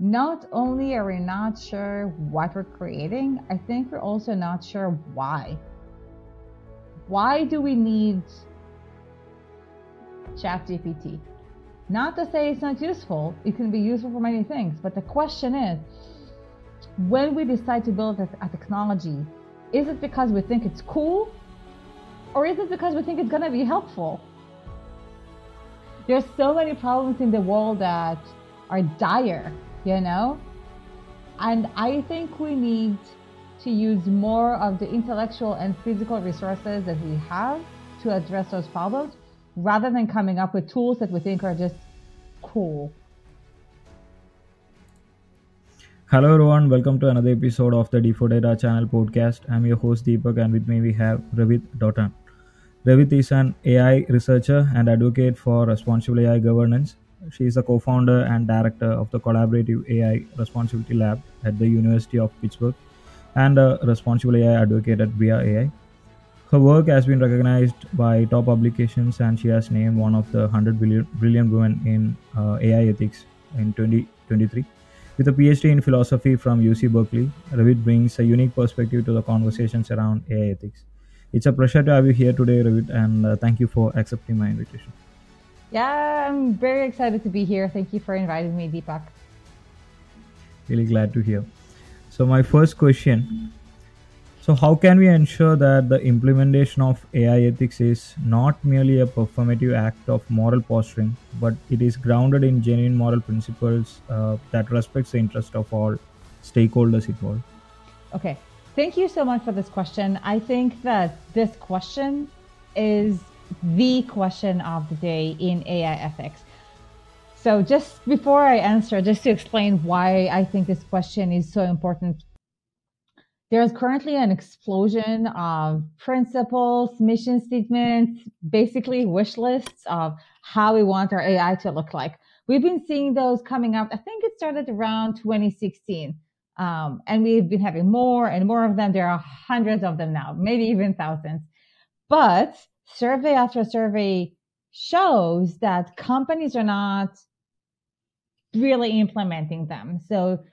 not only are we not sure what we're creating, I think we're also not sure why. Why do we need ChatGPT? Not to say it's not useful, it can be useful for many things, but the question is when we decide to build a, a technology, is it because we think it's cool or is it because we think it's going to be helpful? There's so many problems in the world that are dire, you know? And I think we need to use more of the intellectual and physical resources that we have to address those problems rather than coming up with tools that we think are just cool. Hello everyone, welcome to another episode of the D4 Data Channel podcast. I'm your host Deepak and with me we have Ravit Dotan. Ravit is an AI researcher and advocate for responsible AI governance. She is a co-founder and director of the Collaborative AI Responsibility Lab at the University of Pittsburgh and a responsible AI advocate at Bria AI. Her work has been recognized by top publications, and she has named one of the 100 brilliant women in uh, AI ethics in 2023. With a PhD in philosophy from UC Berkeley, Ravit brings a unique perspective to the conversations around AI ethics. It's a pleasure to have you here today, Ravit, and uh, thank you for accepting my invitation. Yeah, I'm very excited to be here. Thank you for inviting me, Deepak. Really glad to hear. So, my first question so, how can we ensure that the implementation of AI ethics is not merely a performative act of moral posturing, but it is grounded in genuine moral principles uh, that respects the interest of all stakeholders involved? Okay, thank you so much for this question. I think that this question is the question of the day in AI ethics. So, just before I answer, just to explain why I think this question is so important there's currently an explosion of principles, mission statements, basically wish lists of how we want our AI to look like. We've been seeing those coming up. I think it started around 2016. Um, and we've been having more and more of them. There are hundreds of them now, maybe even thousands. But survey after survey shows that companies are not really implementing them. So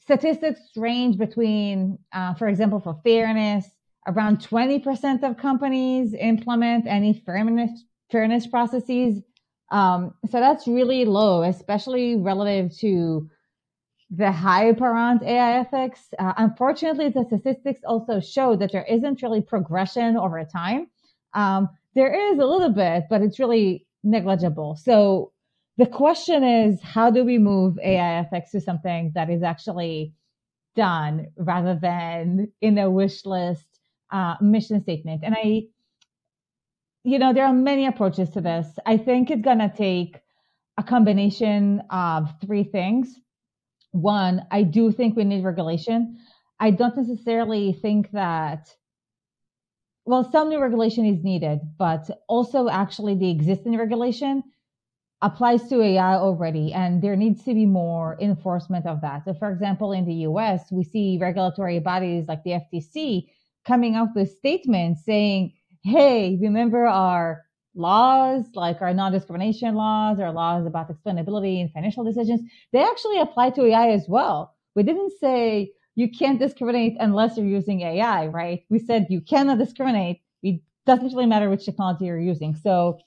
statistics range between, uh, for example, for fairness, around 20% of companies implement any fairness, fairness processes. Um, so that's really low, especially relative to the hype around AI ethics. Uh, unfortunately, the statistics also show that there isn't really progression over time. Um, there is a little bit, but it's really negligible. So the question is how do we move AI ethics to something that is actually done rather than in a wish list uh, mission statement? And I, you know, there are many approaches to this. I think it's going to take a combination of three things. One, I do think we need regulation. I don't necessarily think that well, some new regulation is needed, but also actually the existing regulation applies to AI already, and there needs to be more enforcement of that. So, for example, in the US, we see regulatory bodies like the FTC coming out with statements saying, hey, remember our laws, like our non discrimination laws, our laws about explainability and financial decisions, they actually apply to AI as well. We didn't say you can't discriminate unless you're using AI, right? We said you cannot discriminate. It doesn't really matter which technology you're using. So,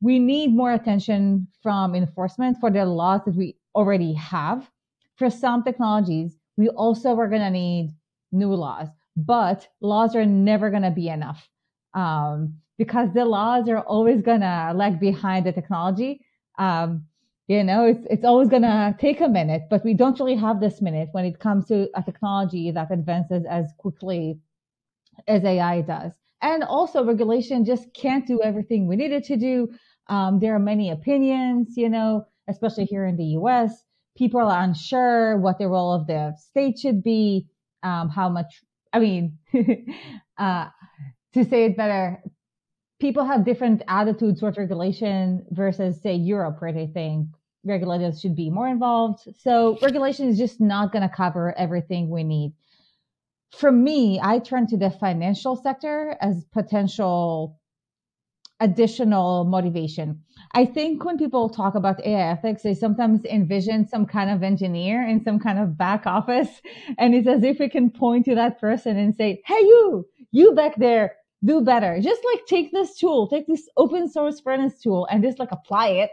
we need more attention from enforcement for the laws that we already have. For some technologies, we also are going to need new laws, but laws are never going to be enough um, because the laws are always going to lag behind the technology. Um, you know, it's, it's always going to take a minute, but we don't really have this minute when it comes to a technology that advances as quickly as AI does. And also regulation just can't do everything we need it to do. Um, there are many opinions, you know, especially here in the US. People are unsure what the role of the state should be, um, how much, I mean, uh, to say it better, people have different attitudes towards regulation versus, say, Europe, where they think regulators should be more involved. So regulation is just not going to cover everything we need. For me, I turn to the financial sector as potential additional motivation. I think when people talk about AI ethics, they sometimes envision some kind of engineer in some kind of back office. And it's as if we can point to that person and say, Hey, you, you back there, do better. Just like take this tool, take this open source fairness tool and just like apply it,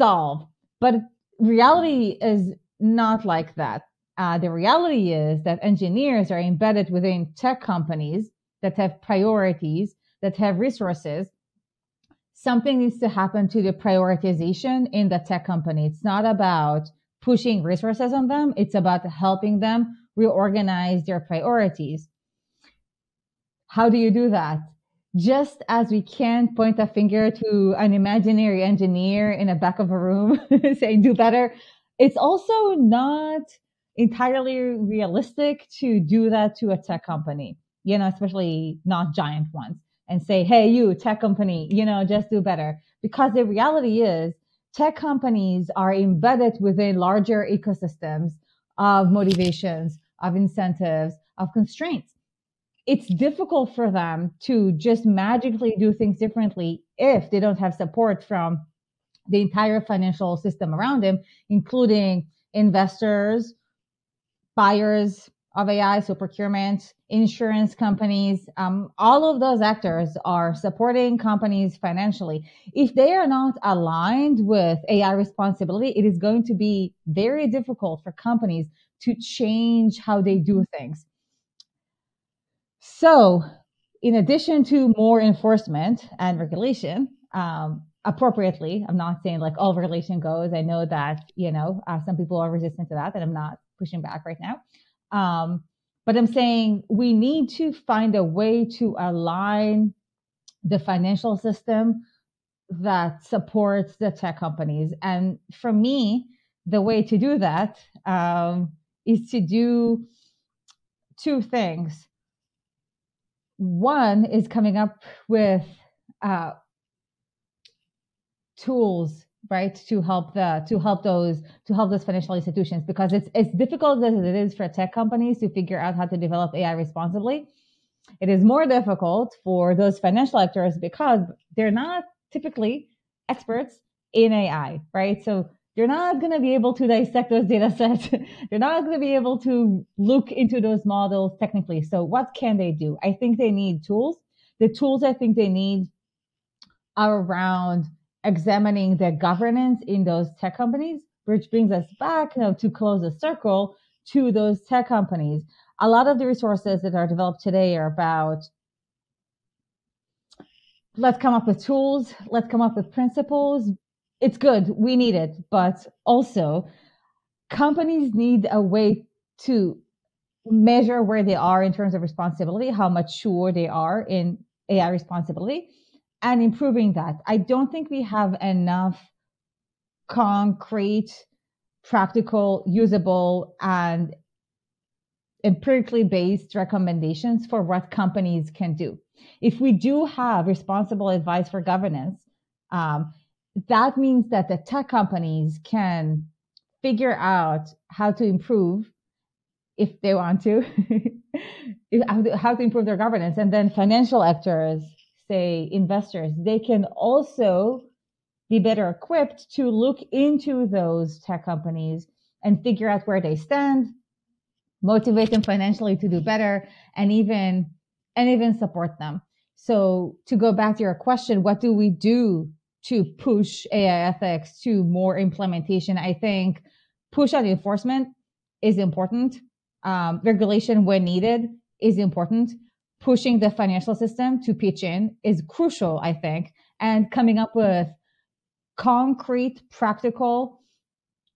solve. But reality is not like that. Uh, the reality is that engineers are embedded within tech companies that have priorities, that have resources. Something needs to happen to the prioritization in the tech company. It's not about pushing resources on them. It's about helping them reorganize their priorities. How do you do that? Just as we can't point a finger to an imaginary engineer in the back of a room saying do better, it's also not entirely realistic to do that to a tech company, you know, especially not giant ones and say, Hey, you tech company, you know, just do better. Because the reality is tech companies are embedded within larger ecosystems of motivations, of incentives, of constraints. It's difficult for them to just magically do things differently if they don't have support from the entire financial system around them, including investors, buyers of AI, so procurement, insurance companies, um, all of those actors are supporting companies financially. If they are not aligned with AI responsibility, it is going to be very difficult for companies to change how they do things. So, in addition to more enforcement and regulation, um, appropriately, I'm not saying like all regulation goes. I know that, you know, uh, some people are resistant to that, and I'm not pushing back right now. Um, but I'm saying we need to find a way to align the financial system that supports the tech companies. And for me, the way to do that um, is to do two things. One is coming up with uh, tools right to help the to help those to help those financial institutions because it's it's difficult as it is for tech companies to figure out how to develop AI responsibly. It is more difficult for those financial actors because they're not typically experts in AI, right? So they're not going to be able to dissect those data sets. they're not going to be able to look into those models technically. So what can they do? I think they need tools. The tools I think they need are around examining the governance in those tech companies, which brings us back you know, to close the circle to those tech companies. A lot of the resources that are developed today are about let's come up with tools, let's come up with principles. It's good, we need it, but also companies need a way to measure where they are in terms of responsibility, how mature they are in AI responsibility and improving that. I don't think we have enough concrete, practical, usable, and empirically based recommendations for what companies can do. If we do have responsible advice for governance, um, that means that the tech companies can figure out how to improve if they want to, how to improve their governance. And then financial actors say investors, they can also be better equipped to look into those tech companies and figure out where they stand, motivate them financially to do better, and even and even support them. So to go back to your question, what do we do to push AI ethics to more implementation? I think push on enforcement is important. Um, regulation when needed is important pushing the financial system to pitch in is crucial, I think, and coming up with concrete, practical,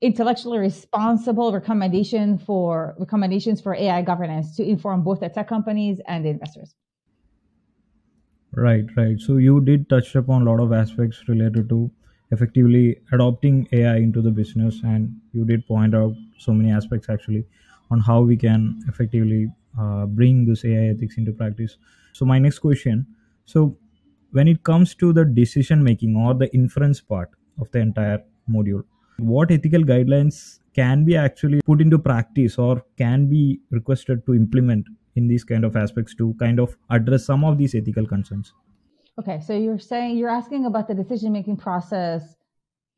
intellectually responsible recommendation for recommendations for AI governance to inform both the tech companies and the investors. Right, right. So you did touch upon a lot of aspects related to effectively adopting AI into the business, and you did point out so many aspects actually on how we can effectively uh, bring this AI ethics into practice. So my next question, so when it comes to the decision making or the inference part of the entire module, what ethical guidelines can be actually put into practice or can be requested to implement in these kind of aspects to kind of address some of these ethical concerns? Okay, so you're saying you're asking about the decision making process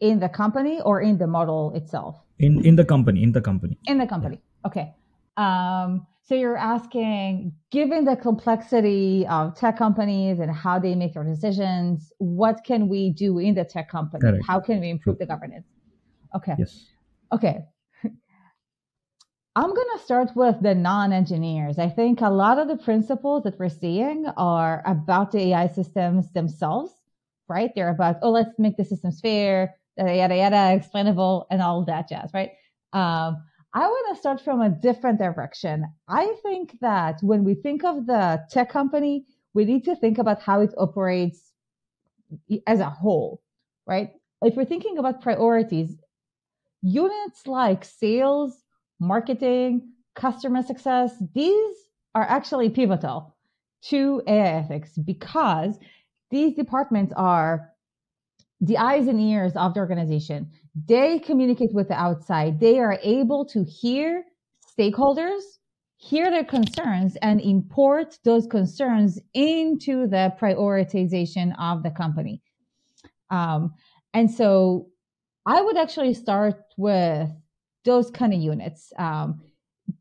in the company or in the model itself? In in the company, in the company. In the company. Yeah. Okay. Um, so you're asking, given the complexity of tech companies and how they make their decisions, what can we do in the tech company? Correct. How can we improve the governance? Okay. Yes. Okay. I'm going to start with the non engineers. I think a lot of the principles that we're seeing are about the AI systems themselves, right? They're about, oh, let's make the systems fair, yada, yada, explainable, and all that jazz, right? Um, I want to start from a different direction. I think that when we think of the tech company, we need to think about how it operates as a whole, right? If we're thinking about priorities, units like sales, marketing, customer success, these are actually pivotal to AI ethics because these departments are the eyes and ears of the organization. They communicate with the outside. They are able to hear stakeholders, hear their concerns, and import those concerns into the prioritization of the company. Um, and so I would actually start with those kind of units. Um,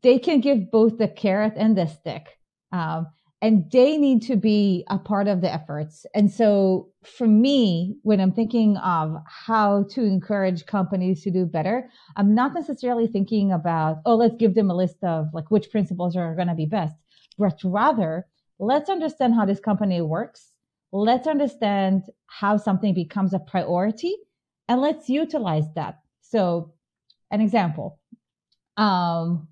they can give both the carrot and the stick. Um, and they need to be a part of the efforts. And so for me, when I'm thinking of how to encourage companies to do better, I'm not necessarily thinking about, oh, let's give them a list of like which principles are going to be best, but rather let's understand how this company works. Let's understand how something becomes a priority and let's utilize that. So an example. Um,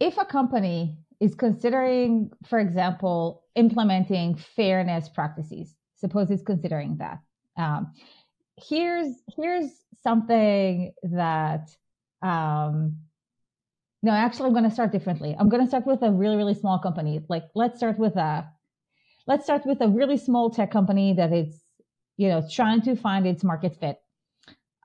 if a company is considering, for example, implementing fairness practices, suppose it's considering that. Um, here's here's something that um, no, actually, I'm going to start differently. I'm going to start with a really really small company. Like let's start with a let's start with a really small tech company that it's you know trying to find its market fit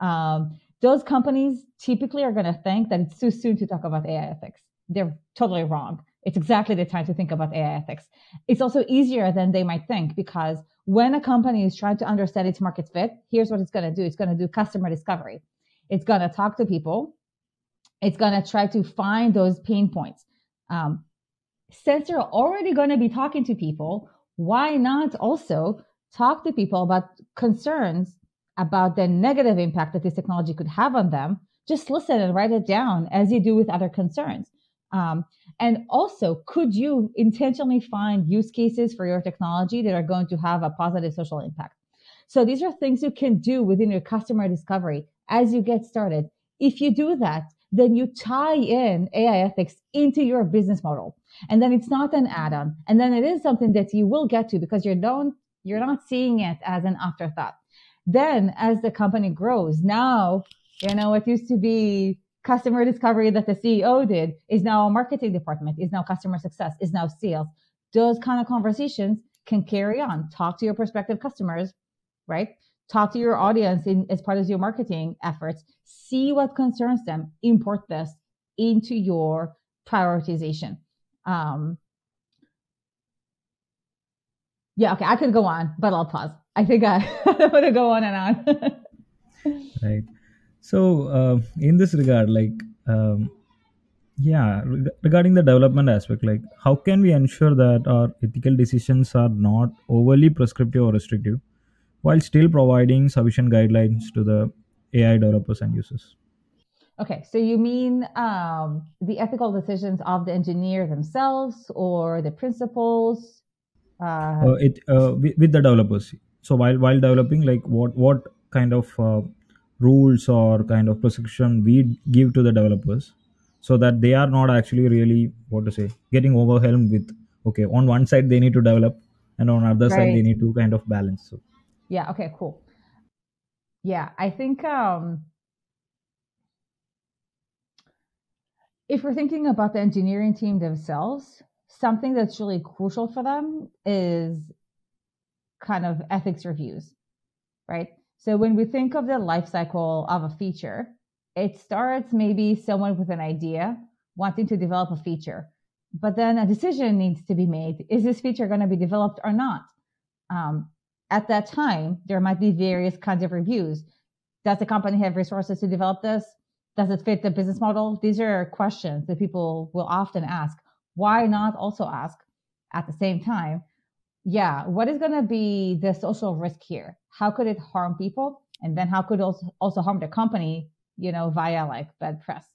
um, those companies typically are going to think that it's too soon to talk about AI ethics. They're totally wrong. It's exactly the time to think about AI ethics. It's also easier than they might think because when a company is trying to understand its market fit, here's what it's going to do. It's going to do customer discovery. It's going to talk to people. It's going to try to find those pain points. Um, since you're already going to be talking to people, why not also talk to people about concerns about the negative impact that this technology could have on them, just listen and write it down as you do with other concerns. Um, and also, could you intentionally find use cases for your technology that are going to have a positive social impact? So these are things you can do within your customer discovery as you get started. If you do that, then you tie in AI ethics into your business model. And then it's not an add-on. And then it is something that you will get to because you're don't, you're not seeing it as an afterthought. Then as the company grows, now, you know, what used to be customer discovery that the CEO did is now a marketing department, is now customer success, is now sales. Those kind of conversations can carry on. Talk to your prospective customers, right? Talk to your audience in, as part of your marketing efforts. See what concerns them. Import this into your prioritization. Um, yeah, okay, I could go on, but I'll pause. I think I, I want to go on and on. right. So, uh, in this regard, like, um, yeah, reg- regarding the development aspect, like, how can we ensure that our ethical decisions are not overly prescriptive or restrictive while still providing sufficient guidelines to the AI developers and users? Okay, so you mean um, the ethical decisions of the engineer themselves or the principals? Uh, uh, it uh, with, with, the developers so while while developing like what what kind of uh, rules or kind of prescription we give to the developers so that they are not actually really what to say getting overwhelmed with okay on one side they need to develop and on other right. side they need to kind of balance so yeah okay cool yeah i think um if we're thinking about the engineering team themselves something that's really crucial for them is kind of ethics reviews, right? So when we think of the life cycle of a feature, it starts maybe someone with an idea wanting to develop a feature. but then a decision needs to be made. Is this feature going to be developed or not? Um, at that time, there might be various kinds of reviews. Does the company have resources to develop this? Does it fit the business model? These are questions that people will often ask. Why not also ask at the same time? Yeah, what is going to be the social risk here? How could it harm people? And then how could it also, also harm the company, you know, via like bad press?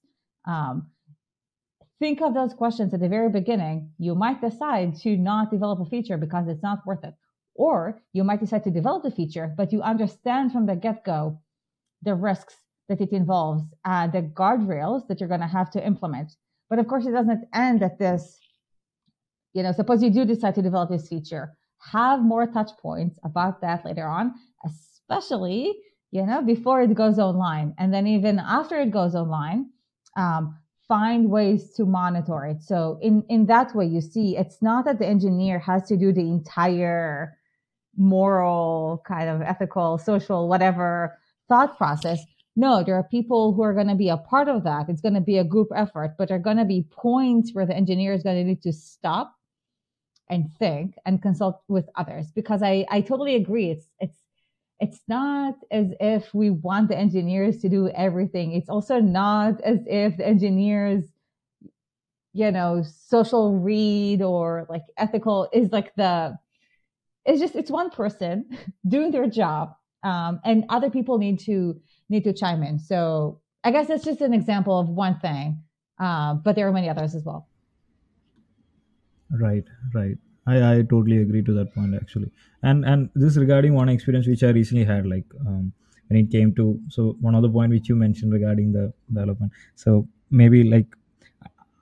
Um, think of those questions at the very beginning. You might decide to not develop a feature because it's not worth it. Or you might decide to develop the feature, but you understand from the get go the risks that it involves, uh, the guardrails that you're going to have to implement. But of course, it doesn't end at this. You know, suppose you do decide to develop this feature, have more touch points about that later on, especially, you know, before it goes online. And then even after it goes online, um, find ways to monitor it. So in, in that way, you see, it's not that the engineer has to do the entire moral kind of ethical, social, whatever thought process. No, there are people who are going to be a part of that. It's going to be a group effort, but there are going to be points where the engineer is going to need to stop and think and consult with others because I, I totally agree. It's, it's, it's not as if we want the engineers to do everything. It's also not as if the engineers, you know, social read or like ethical is like the, it's just, it's one person doing their job. Um, and other people need to need to chime in. So I guess it's just an example of one thing, uh, but there are many others as well. Right, right. I, I totally agree to that point actually. And and this regarding one experience which I recently had, like um, when it came to so one of the point which you mentioned regarding the development. So maybe like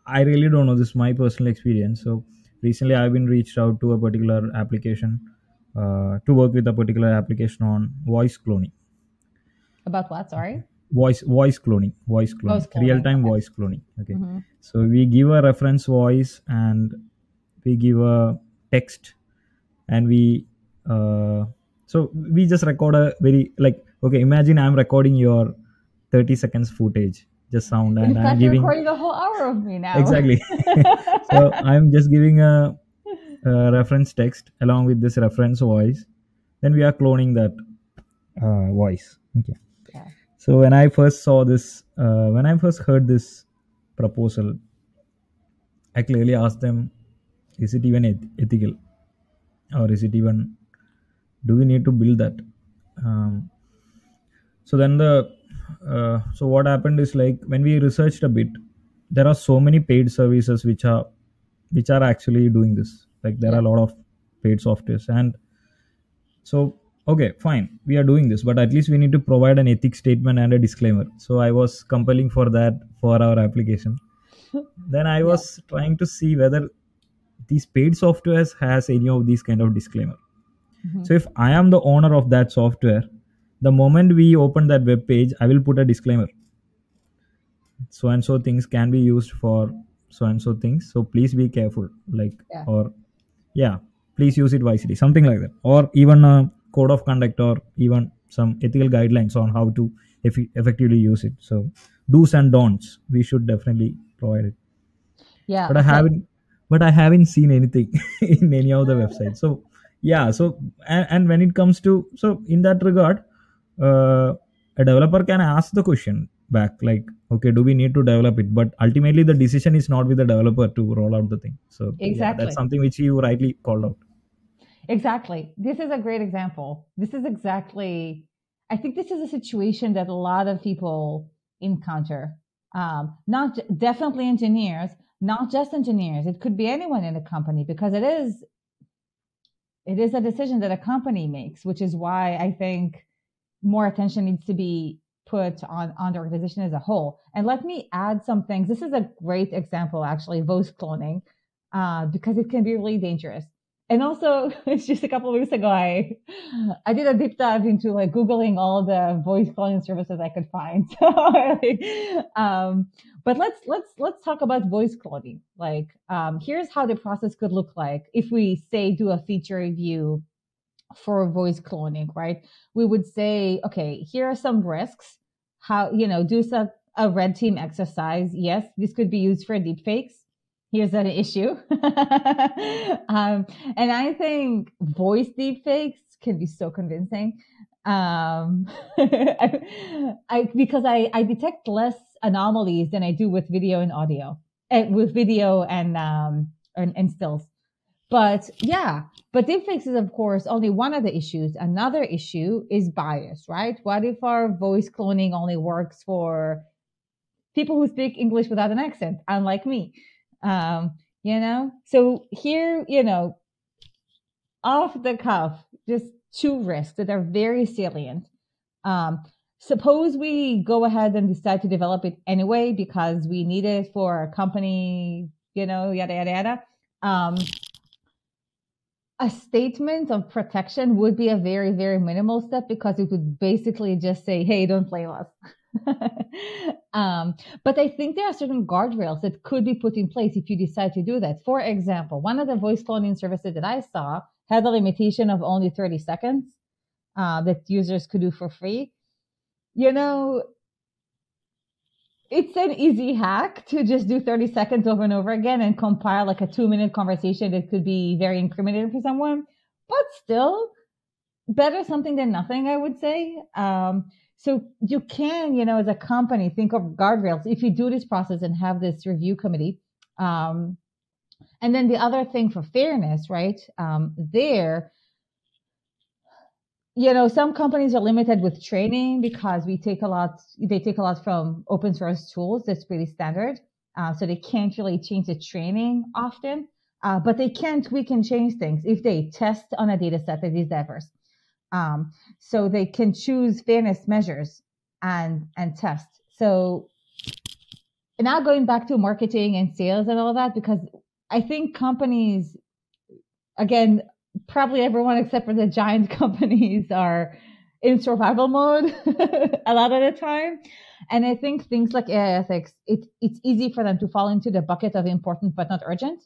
I really don't know. This is my personal experience. So recently I've been reached out to a particular application uh, to work with a particular application on voice cloning About what? Sorry. voice voice cloning voice cloning, Voice cloning, real time okay. voice cloning okay Mhm. so we give a reference voice and we give a text and we uh, so we just record a very like okay imagine i'm recording your 30 seconds footage just sound and fact, i'm giving recording a whole hour of me now. exactly so i'm just giving a, a reference text along with this reference voice then we are cloning that uh, voice okay Yeah. so when i first saw this uh, when i first heard this proposal i clearly asked them is it even eth- ethical or is it even do we need to build that? Um, so then the uh, so what happened is like when we researched a bit there are so many paid services which are which are actually doing this. Like there are a lot of paid softwares and so okay fine we are doing this but at least we need to provide an ethics statement and a disclaimer. So i was compelling for that for our application. Then i was trying to see whether these paid softwares has any of these kind of disclaimer Mhm. so if i am the owner of that software the moment we open that web page i will put a disclaimer so and so things can be used for so and so things so please be careful like Yeah. or yeah please use it wisely something like that or even a code of conduct or even some ethical guidelines on how to eff- effectively use it so do's and don'ts we should definitely provide it Yeah. but i haven't but i haven't seen anything in any of the websites so yeah so and, and when it comes to so in that regard uh, a developer can ask the question back like okay do we need to develop it but ultimately the decision is not with the developer to roll out the thing so yeah, Exactly. that's something which you rightly called out Exactly. This is a great example. This is exactly, I think this is a situation that a lot of people encounter. Um, not definitely engineers, not just engineers. It could be anyone in a company because it is, it is a decision that a company makes, which is why I think more attention needs to be put on, on the organization as a whole. And let me add some things. This is a great example, actually, voice cloning, uh, because it can be really dangerous and also it's just a couple of weeks ago i i did a deep dive into like googling all the voice cloning services i could find. So um but let's let's let's talk about voice cloning like um here's how the process could look like if we say do a feature review for voice cloning right? We would say okay here are some risks. How you know do some a red team exercise. Yes this could be used for deepfakes here's an issue. um, and I think voice deepfakes can be so convincing. Um, I, I, because I, I detect less anomalies than I do with video and audio, and with video and, um, and, and stills. But yeah, but deepfakes is of course only one of the issues. Another issue is bias, right? What if our voice cloning only works for people who speak English without an accent, unlike me? Um, you know, so here, you know, off the cuff, just two risks that are very salient. Um, suppose we go ahead and decide to develop it anyway because we need it for a company, you know, yada yada yada. Um, a statement of protection would be a very, very minimal step because it would basically just say, hey, don't blame us. um, but I think there are certain guardrails that could be put in place if you decide to do that. For example, one of the voice cloning services that I saw had a limitation of only 30 seconds uh, that users could do for free. You know, it's an easy hack to just do 30 seconds over and over again and compile like a two minute conversation that could be very incriminating for someone, but still better something than nothing, I would say. Um, so you can, you know, as a company, think of guardrails if you do this process and have this review committee. Um, and then the other thing for fairness, right? Um, there, you know, some companies are limited with training because we take a lot, they take a lot from open source tools. That's pretty standard. Uh, so they can't really change the training often, uh, but they can tweak and change things if they test on a data set that is diverse. Um, so they can choose fairness measures and, and test. So now going back to marketing and sales and all that, because I think companies, again, probably everyone except for the giant companies are in survival mode a lot of the time. And I think things like AI ethics, it, it's easy for them to fall into the bucket of important but not urgent.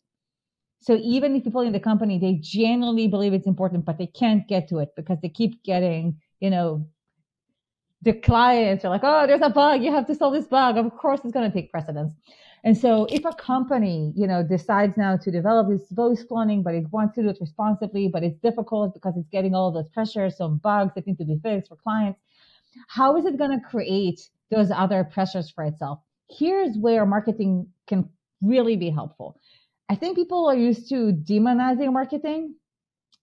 So even if people in the company, they genuinely believe it's important, but they can't get to it because they keep getting, you know, the clients are like, oh, there's a bug. You have to solve this bug. Of course, it's going to take precedence. And so if a company, you know, decides now to develop this voice cloning, but it wants to do it responsibly, but it's difficult because it's getting all those pressures, some bugs that need to be fixed for clients, how is it going to create those other pressures for itself? Here's where marketing can really be helpful. I think people are used to demonizing marketing,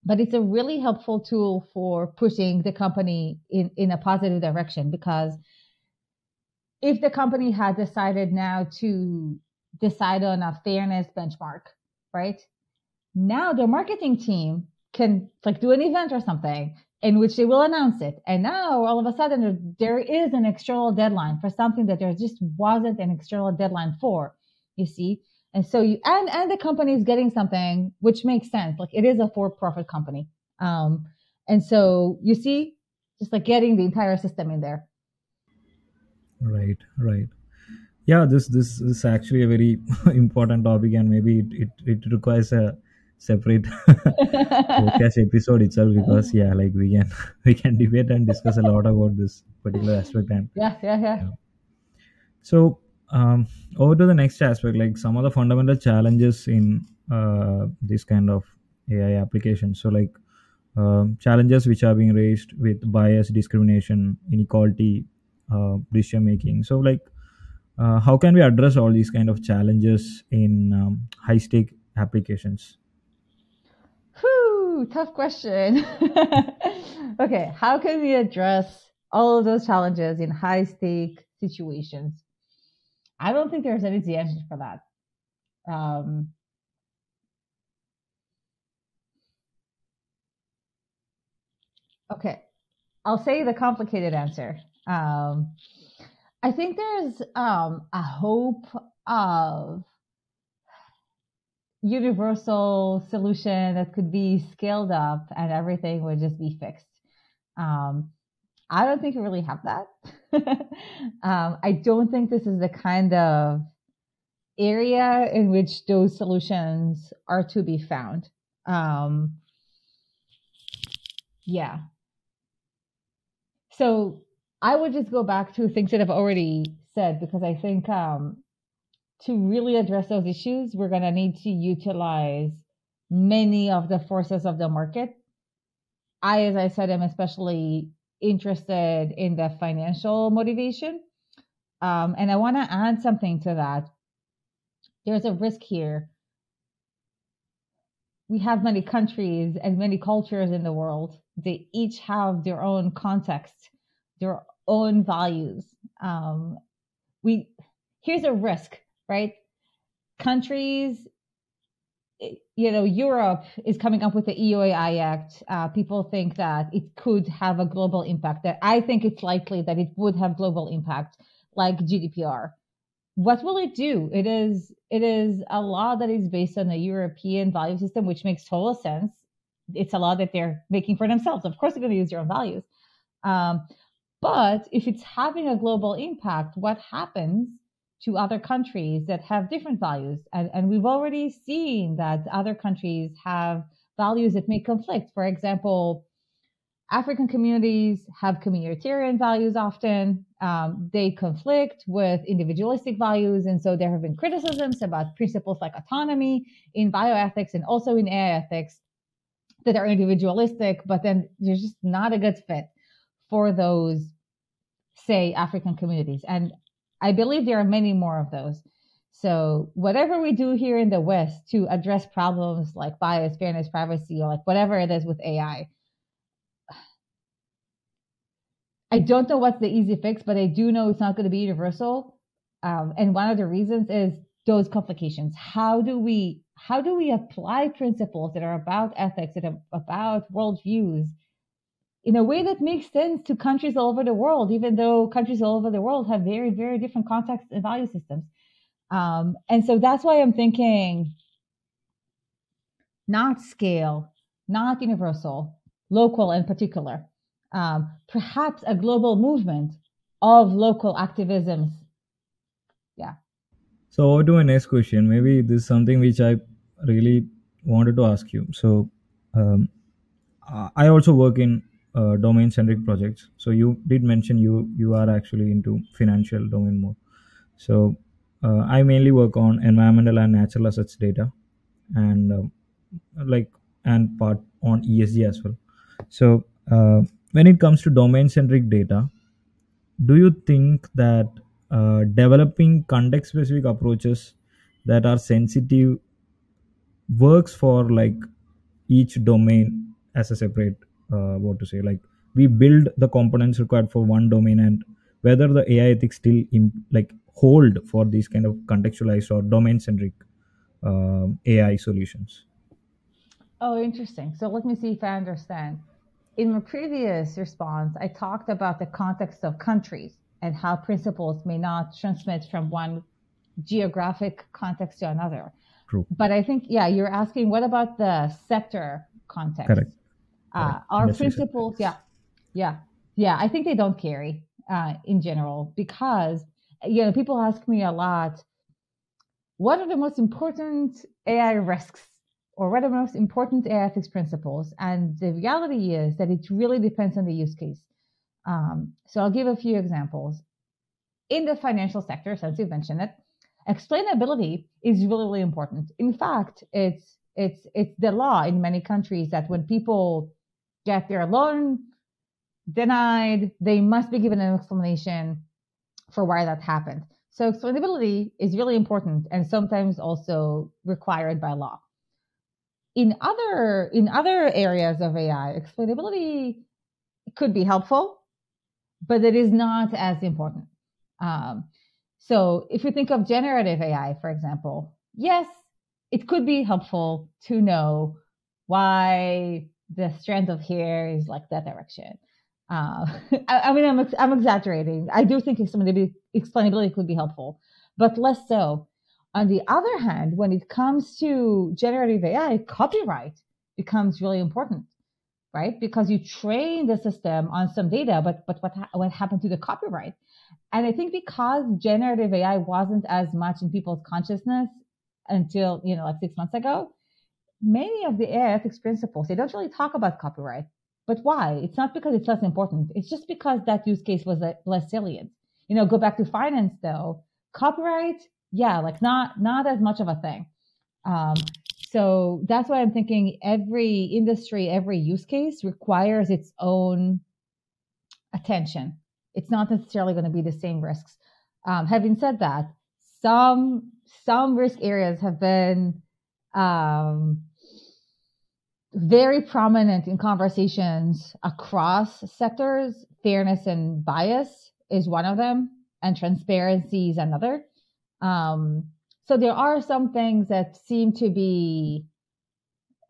but it's a really helpful tool for pushing the company in, in a positive direction because if the company had decided now to decide on a fairness benchmark, right? Now the marketing team can like do an event or something in which they will announce it. And now all of a sudden there is an external deadline for something that there just wasn't an external deadline for, you see? And so you, and, and the company is getting something which makes sense. Like it is a for profit company. Um, and so you see, just like getting the entire system in there. Right, right. Yeah, this this is actually a very important topic, and maybe it, it, it requires a separate podcast episode itself because yeah, like we can we can debate and discuss a lot about this particular aspect and Yeah, yeah, yeah. yeah. So um, over to the next aspect, like some of the fundamental challenges in uh, this kind of AI application. So like um, challenges which are being raised with bias, discrimination, inequality, uh, decision making. So like uh, how can we address all these kind of challenges in um, high stake applications? Whew, tough question. okay, how can we address all of those challenges in high stake situations? I don't think there's an easy answer for that. Um, okay, I'll say the complicated answer. Um, I think there's um, a hope of universal solution that could be scaled up and everything would just be fixed. Um, I don't think we really have that. um, I don't think this is the kind of area in which those solutions are to be found. Um, yeah. So I would just go back to things that I've already said because I think um, to really address those issues, we're going to need to utilize many of the forces of the market. I, as I said, am especially interested in the financial motivation. Um, and I want to add something to that. There's a risk here. We have many countries and many cultures in the world. They each have their own context, their own values. Um, we here's a risk, right? Countries you know, Europe is coming up with the EU AI Act. Uh, people think that it could have a global impact. That I think it's likely that it would have global impact, like GDPR. What will it do? It is it is a law that is based on a European value system, which makes total sense. It's a law that they're making for themselves. Of course, they're going to use their own values. Um, but if it's having a global impact, what happens to other countries that have different values. And, and we've already seen that other countries have values that may conflict. For example, African communities have communitarian values often. Um, they conflict with individualistic values. And so there have been criticisms about principles like autonomy in bioethics and also in AI ethics that are individualistic, but then there's just not a good fit for those, say, African communities. And I believe there are many more of those. So whatever we do here in the West to address problems like bias, fairness, privacy, or like whatever it is with AI, I don't know what's the easy fix, but I do know it's not going to be universal. Um, and one of the reasons is those complications. How do we how do we apply principles that are about ethics, that are about worldviews in a way that makes sense to countries all over the world, even though countries all over the world have very, very different contexts and value systems. Um, and so that's why I'm thinking not scale, not universal, local in particular, um, perhaps a global movement of local activisms. Yeah. So, over to my next question. Maybe this is something which I really wanted to ask you. So, um, I also work in uh, domain centric projects. So you did mention you you are actually into financial domain more. So uh, i mainly work on environmental and natural assets data and um, like and part on esg as well. So uh, when it comes to domain centric data do you think that uh, developing context specific approaches that are sensitive works for like each domain as a separate uh, what to say like we build the components required for one domain and whether the ai ethics still imp- like hold for these kind of contextualized or domain centric uh, ai solutions. Oh interesting. So let me see if i understand. In my previous response i talked about the context of countries and how principles may not transmit from one geographic context to another. True. but i think yeah you're asking what about the sector context? Correct uh, our principles, yeah, yeah, yeah. I think they don't carry uh, in general because you know people ask me a lot, what are the most important AI risks or what are the most important AI ethics principles? And the reality is that it really depends on the use case. Um, so I'll give a few examples. In the financial sector, since you mentioned it, explainability is really, really important. In fact, it's it's it's the law in many countries that when people get their loan denied, they must be given an explanation for why that happened. So explainability is really important and sometimes also required by law. In other in other areas of AI, explainability could be helpful, but it is not as important. Um, so if you think of generative AI, for example, yes, it could be helpful to know why the strand of hair is like that direction. Uh, I, I, mean, I'm, I'm exaggerating. I do think explainability, explainability could be helpful, but less so. On the other hand, when it comes to generative AI, copyright becomes really important, right? Because you train the system on some data, but but what what happened to the copyright? And I think because generative AI wasn't as much in people's consciousness until you know like six months ago, many of the ethics principles, they don't really talk about copyright. But why? It's not because it's less important. It's just because that use case was less salient. You know, go back to finance though. Copyright yeah, like not not as much of a thing. Um, so that's why I'm thinking every industry, every use case requires its own attention. It's not necessarily going to be the same risks. Um, having said that, some some risk areas have been um, very prominent in conversations across sectors. Fairness and bias is one of them, and transparency is another. Um, so there are some things that seem to be,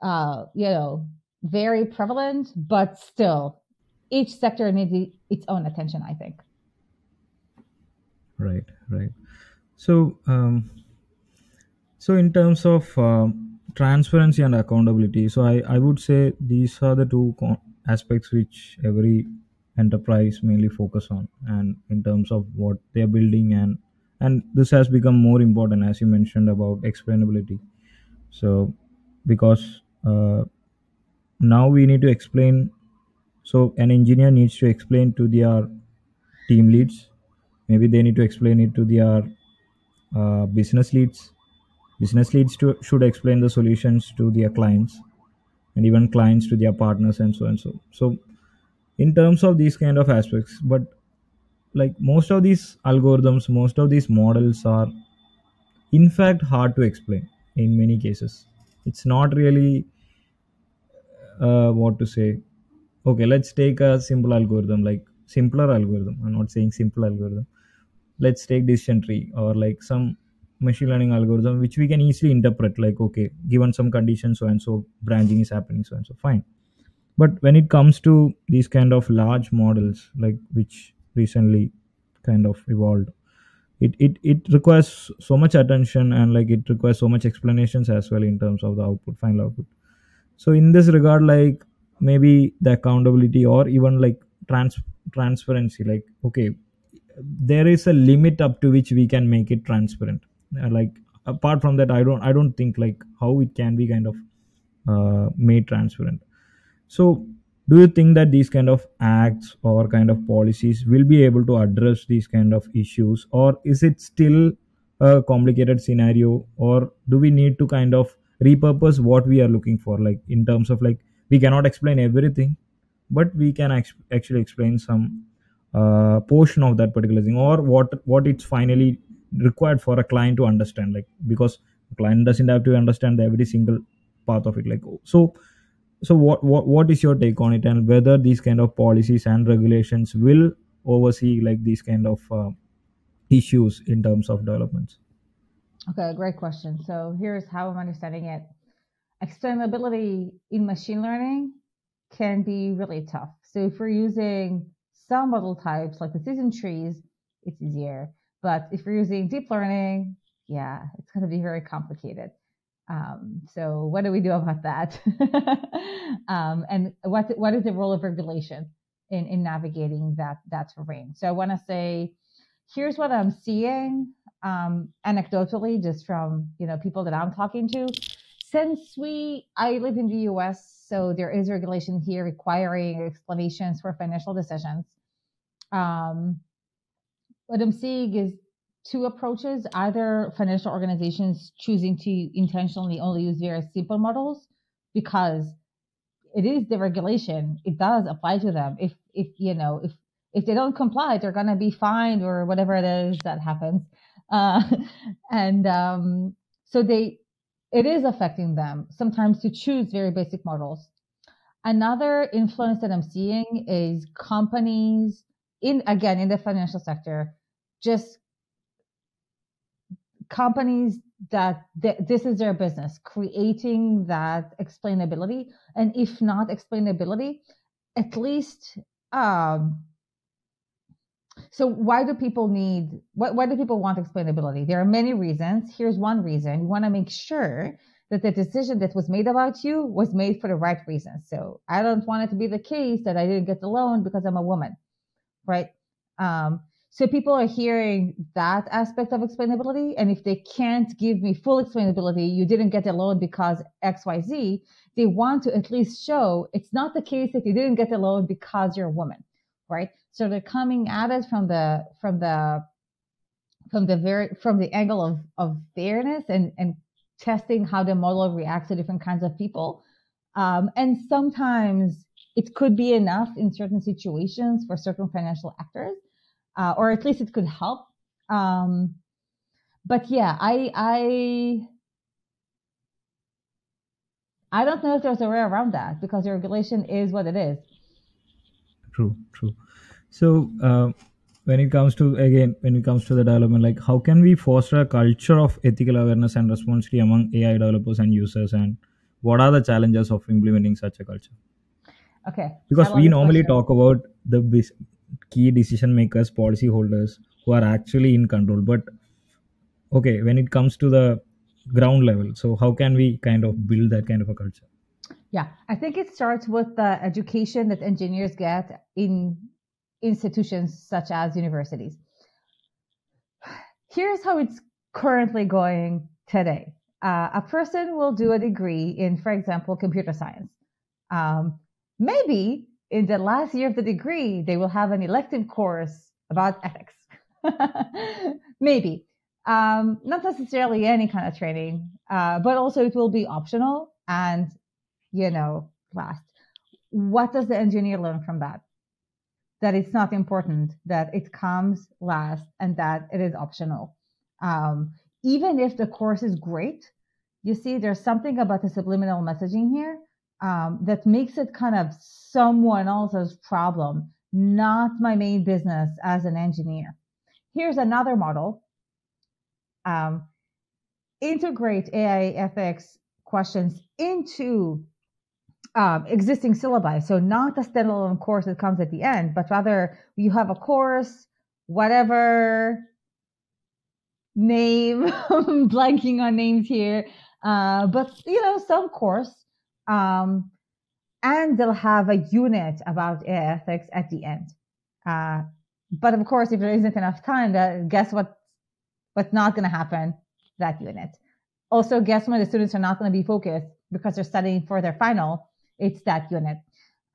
uh, you know, very prevalent, but still, each sector needs its own attention. I think. Right, right. So, um, so in terms of uh, transparency and accountability, so I, I would say these are the two aspects which every enterprise mainly focus on, and in terms of what they are building, and and this has become more important as you mentioned about explainability. So, because uh, now we need to explain, so an engineer needs to explain to their team leads, maybe they need to explain it to their uh, business leads business leads to should explain the solutions to their clients and even clients to their partners and so and so. So in terms of these kind of aspects but like most of these algorithms most of these models are in fact hard to explain in many cases. It's not really uh, what to say okay let's take a simple algorithm like simpler algorithm. I'm not saying simple algorithm. Let's take decision tree or like some machine learning algorithm which we can easily interpret like okay given some conditions so and so branching is happening so and so fine. But when it comes to these kind of large models like which recently kind of evolved it, it it requires so much attention and like it requires so much explanations as well in terms of the output final output. So in this regard like maybe the accountability or even like trans transparency like okay there is a limit up to which we can make it transparent like apart from that i don't i don't think like how it can be kind of uh, made transparent. So, do you think that these kind of acts or kind of policies will be able to address these kind of issues, or is it still a complicated scenario, or do we need to kind of repurpose what we are looking for, like in terms of like we cannot explain everything, but we can act- actually explain some uh, portion of that particular thing, or what what it's finally required for a client to understand, like because client doesn't have to understand every single part of it, like so so what, what what is your take on it and whether these kind of policies and regulations will oversee like these kind of uh, issues in terms of developments Okay, great question. So here's how I'm understanding it. Explainability in machine learning can be really tough. So if we're using some model types like the decision trees, it's easier. But if you're using deep learning, yeah, it's going to be very complicated. Um, so what do we do about that? um, and what what is the role of regulation in, in navigating that that terrain? So I want to say, here's what I'm seeing um, anecdotally, just from you know people that I'm talking to. Since we, I live in the U.S., so there is regulation here requiring explanations for financial decisions. Um, what I'm seeing is two approaches either financial organizations choosing to intentionally only use very simple models because it is the regulation it does apply to them. If if you know if if they don't comply they're going to be fined or whatever it is that happens. Uh, and um, so they it is affecting them sometimes to choose very basic models. Another influence that i'm seeing is companies in again in the financial sector just companies that th- this is their business creating that explainability. And if not explainability at least um so why do people need why, why do people want explainability? There are many reasons. Here's one reason. You want to make sure that the decision that was made about you was made for the right reason so i don't want it to be the case that i didn't get the loan because i'm a woman right? Um, so people are hearing that aspect of explainability. And if they can't give me full explainability, you didn't get a loan because XYZ, they want to at least show it's not the case that you didn't get the loan because you're a woman, right? So they're coming at it from the, from the from the very from the angle of of fairness and and testing how the model reacts to different kinds of people. Um, and sometimes it could be enough in certain situations for certain financial actors, uh, or at least it could help. Um, but yeah, I I I don't know if there's a way around that because the regulation is what it is. True, true. So uh, when it comes to again, when it comes to the development, like how can we foster a culture of ethical awareness and responsibility among AI developers and users, and what are the challenges of implementing such a culture? Okay. Because we normally question. talk about the key decision makers, policy holders who are actually in control, but okay, when it comes to the ground level, so how can we kind of build that kind of a culture? Yeah, I think it starts with the education that engineers get in institutions such as universities. Here's how it's currently going today. Uh, a person will do a degree in, for example, computer science. Um, maybe in the last year of the degree, they will have an elective course about ethics. maybe. Um, not necessarily any kind of training, uh, but also it will be optional and, you know, last. What does the engineer learn from that? That it's not important, that it comes last, and that it is optional. Um, even if the course is great, you see, there's something about the subliminal messaging here um, that makes it kind of someone else's problem, not my main business as an engineer. Here's another model. Um, integrate AI ethics questions into um, existing syllabi. So not a standalone course that comes at the end, but rather you have a course, whatever name, blanking on names here, uh, but you know, some course, um, and they'll have a unit about ethics at the end. Uh, but of course, if there isn't enough time, that, guess what? What's not going to happen? That unit. Also, guess when the students are not going to be focused because they're studying for their final? It's that unit.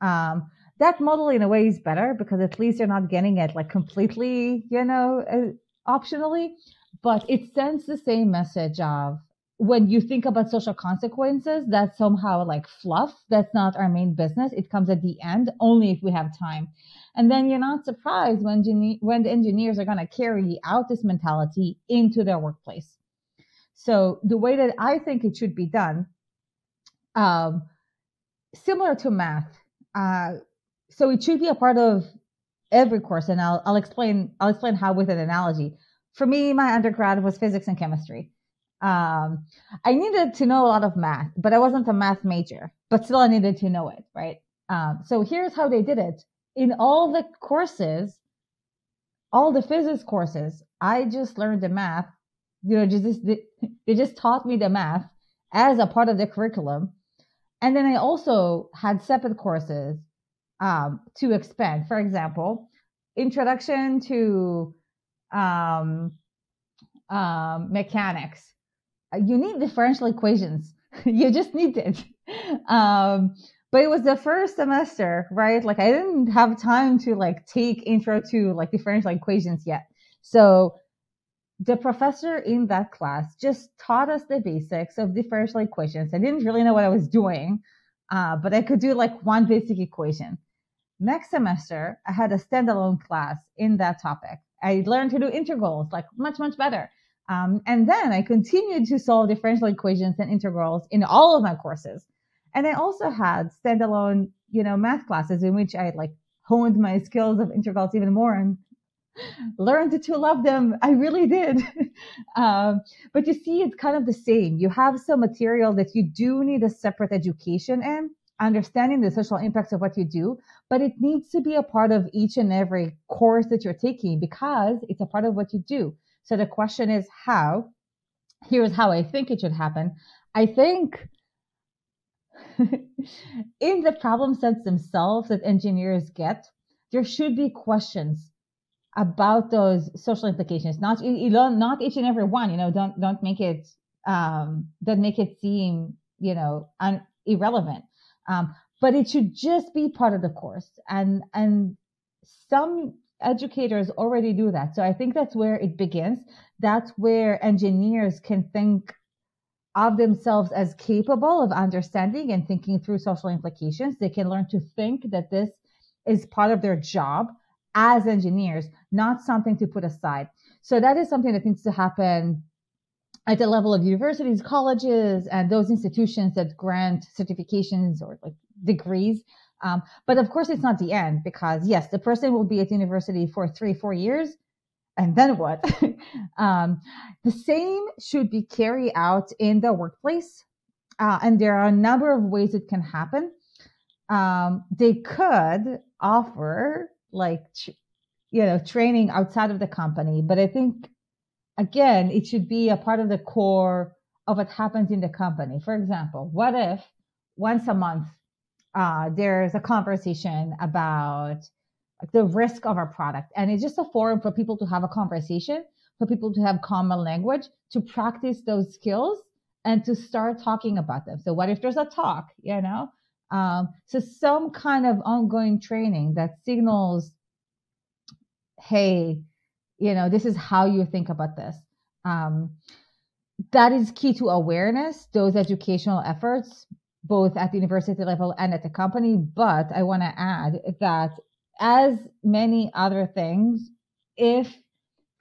Um, that model in a way is better because at least you're not getting it like completely, you know, uh, optionally, but it sends the same message of when you think about social consequences, that's somehow like fluff. That's not our main business. It comes at the end only if we have time. And then you're not surprised when, when the engineers are going to carry out this mentality into their workplace. So the way that I think it should be done, um, similar to math, uh, so it should be a part of every course, and I'll I'll explain I'll explain how with an analogy. For me, my undergrad was physics and chemistry. Um, I needed to know a lot of math, but I wasn't a math major, but still I needed to know it, right? Um, so here's how they did it. In all the courses, all the physics courses, I just learned the math. You know, just they just taught me the math as a part of the curriculum, and then I also had separate courses um, to expand. For example, introduction to um, um, mechanics. You need differential equations. you just need it. Um, but it was the first semester, right? Like I didn't have time to like take intro to like differential equations yet. So the professor in that class just taught us the basics of differential equations. I didn't really know what I was doing, uh, but I could do like one basic equation. Next semester, I had a standalone class in that topic. I learned to do integrals like much, much better. Um, and then I continued to solve differential equations and integrals in all of my courses. And I also had standalone, you know, math classes in which I like honed my skills of integrals even more and learned to love them. I really did. um, but you see, it's kind of the same. You have some material that you do need a separate education in, understanding the social impacts of what you do, but it needs to be a part of each and every course that you're taking because it's a part of what you do. So the question is how. Here's how I think it should happen. I think in the problem sets themselves that engineers get, there should be questions about those social implications. Not not each and every one. You know, don't don't make it um, don't make it seem you know un, irrelevant. Um, but it should just be part of the course. And and some educators already do that. So I think that's where it begins. That's where engineers can think of themselves as capable of understanding and thinking through social implications. They can learn to think that this is part of their job as engineers, not something to put aside. So that is something that needs to happen at the level of universities, colleges, and those institutions that grant certifications or like degrees. Um, but of course, it's not the end because yes, the person will be at university for three, four years. And then what? um, the same should be carried out in the workplace. Uh, and there are a number of ways it can happen. Um, they could offer like, you know, training outside of the company, but I think again, it should be a part of the core of what happens in the company. For example, what if once a month uh, there's a conversation about the risk of our product, and it's just a forum for people to have a conversation, for people to have common language, to practice those skills, and to start talking about them. So, what if there's a talk? You know, um, so some kind of ongoing training that signals, hey, you know, this is how you think about this. Um, that is key to awareness, those educational efforts, both at the university level and at the company. But I want to add that as many other things, if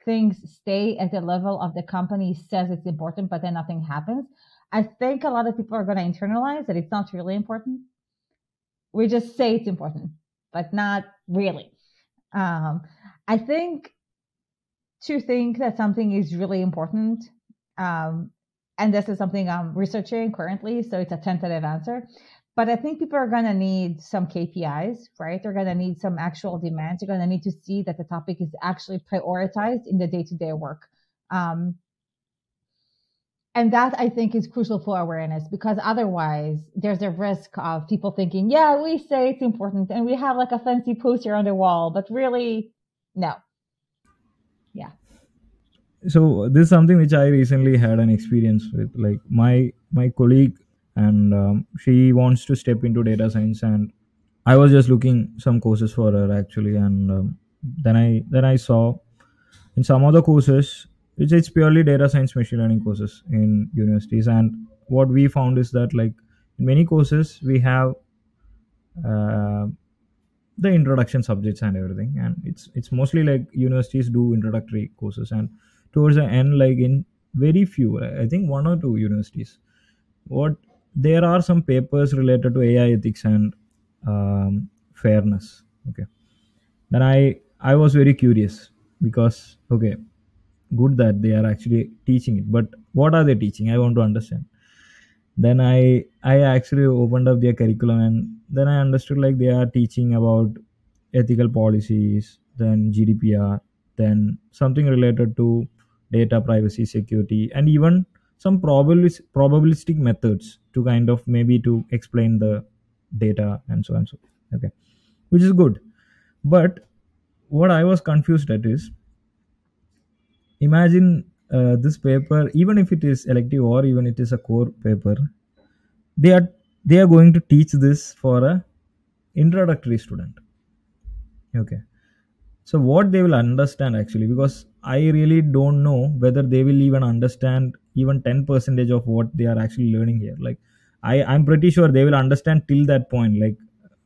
things stay at the level of the company says it's important, but then nothing happens, I think a lot of people are going to internalize that it's not really important. We just say it's important, but not really. Um, I think to think that something is really important. Um, and this is something I'm researching currently, so it's a tentative answer. But I think people are going to need some KPIs, right? They're going to need some actual demands. They're going to need to see that the topic is actually prioritized in the day to day work. Um, and that I think is crucial for awareness because otherwise there's a risk of people thinking, yeah, we say it's important and we have like a fancy poster on the wall, but really, no, so this is something which i recently had an experience with like my my colleague and um, she wants to step into data science and i was just looking some courses for her actually and um, then i then i saw in some other courses it's, it's purely data science machine learning courses in universities. And what we found is that like in many courses we have uh, the introduction subjects and everything. And it's it's mostly like universities do introductory courses. And towards the end like in very few i think one or two universities. What there are some papers related to ai ethics and um, fairness okay. Then i i was very curious because okay good that they are actually teaching it but what are they teaching? I want to understand. Then i i actually opened up their curriculum and then i understood like they are teaching about ethical policies then gdpr then something related to data privacy security and even some probabilis- probabilistic methods to kind of maybe to explain the data and so and so okay? Which is good. But what i was confused at is imagine uh, this paper even if it is elective or even it is a core paper they are they are going to teach this for a introductory student okay so what they will understand actually because i really don't know whether they will even understand even 10 percentage of what they are actually learning here. Like i i'm pretty sure they will understand till that point like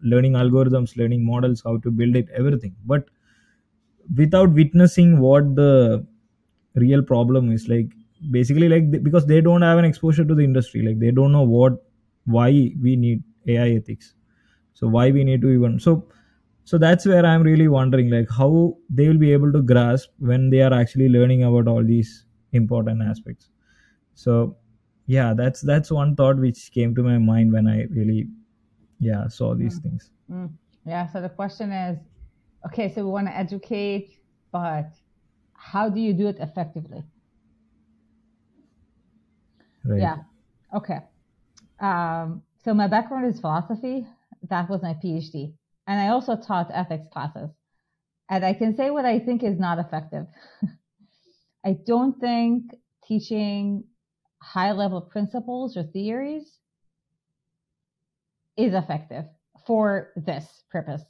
learning algorithms learning models how to build it everything. But without witnessing what the real problem is like basically like because they don't have an exposure to the industry like they don't know what why we need ai ethics. So why we need to even so so that's where i'm really wondering like how they will be able to grasp when they are actually learning about all these important aspects so yeah that's that's one thought which came to my mind when i really yeah saw these Mm. things Mm. Yeah. So the question is, okay, so we want to educate, but how do you do it effectively? right Yeah. Okay. Um, so my background is philosophy. That was my PhD. And I also taught ethics classes. And I can say what I think is not effective. I don't think teaching high level principles or theories is effective for this purpose.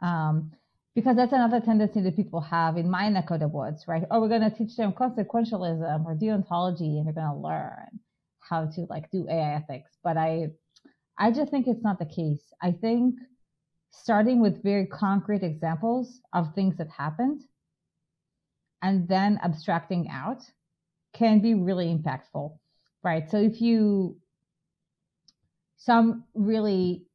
Um, because that's another tendency that people have in my neck of the woods, right? Oh, we're going to teach them consequentialism or deontology and they're going to learn how to like do AI ethics. But I, I just think it's not the case. I think starting with very concrete examples of things that happened and then abstracting out can be really impactful, right? So if you, some really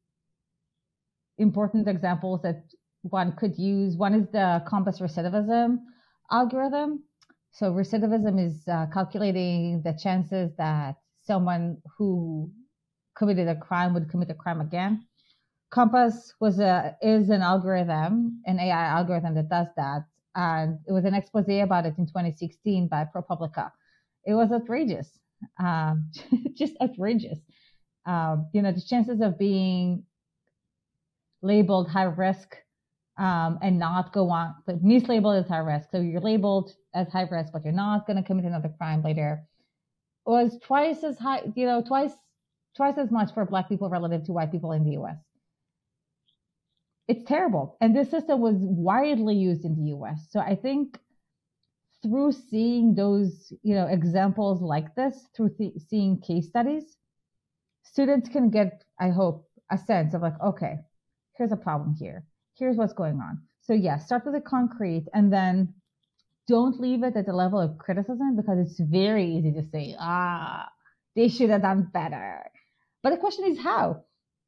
important examples that one could use, one is the COMPAS recidivism algorithm. So recidivism is uh, calculating the chances that someone who committed a crime would commit a crime again. COMPAS was a is an algorithm, an AI algorithm that does that, and it was an expose about it in 2016 by ProPublica. It was outrageous, um, just outrageous. Um, you know, the chances of being labeled high risk um, and not go on, but mislabeled as high risk. So you're labeled as high risk, but you're not going to commit another crime later. Was twice as high, you know, twice twice as much for black people relative to white people in the US. It's terrible. And this system was widely used in the US. So I think through seeing those, you know, examples like this, through th- seeing case studies, students can get, I hope, a sense of like, okay, here's a problem here. Here's what's going on. So yeah, start with the concrete and then don't leave it at the level of criticism because it's very easy to say, ah, they should have done better. But the question is how.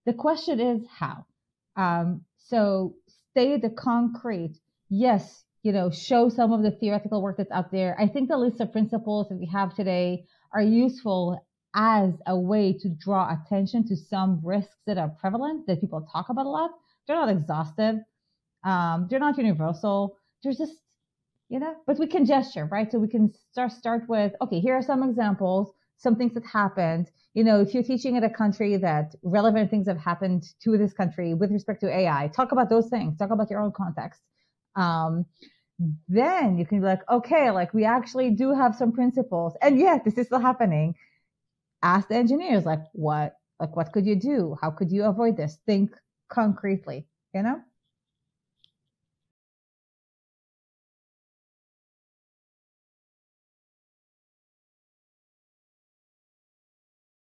The question is how. Um, so stay the concrete. Yes, you know, show some of the theoretical work that's out there. I think the list of principles that we have today are useful as a way to draw attention to some risks that are prevalent that people talk about a lot. They're not exhaustive. Um, they're not universal. They're just, you know, but we can gesture, right? So we can start, start with, okay, here are some examples some things that happened. You know, if you're teaching in a country that relevant things have happened to this country with respect to AI, talk about those things. Talk about your own context. Um, then you can be like, okay, like we actually do have some principles, and yet this is still happening. Ask the engineers, like, what, like, what could you do? How could you avoid this? Think concretely, you know?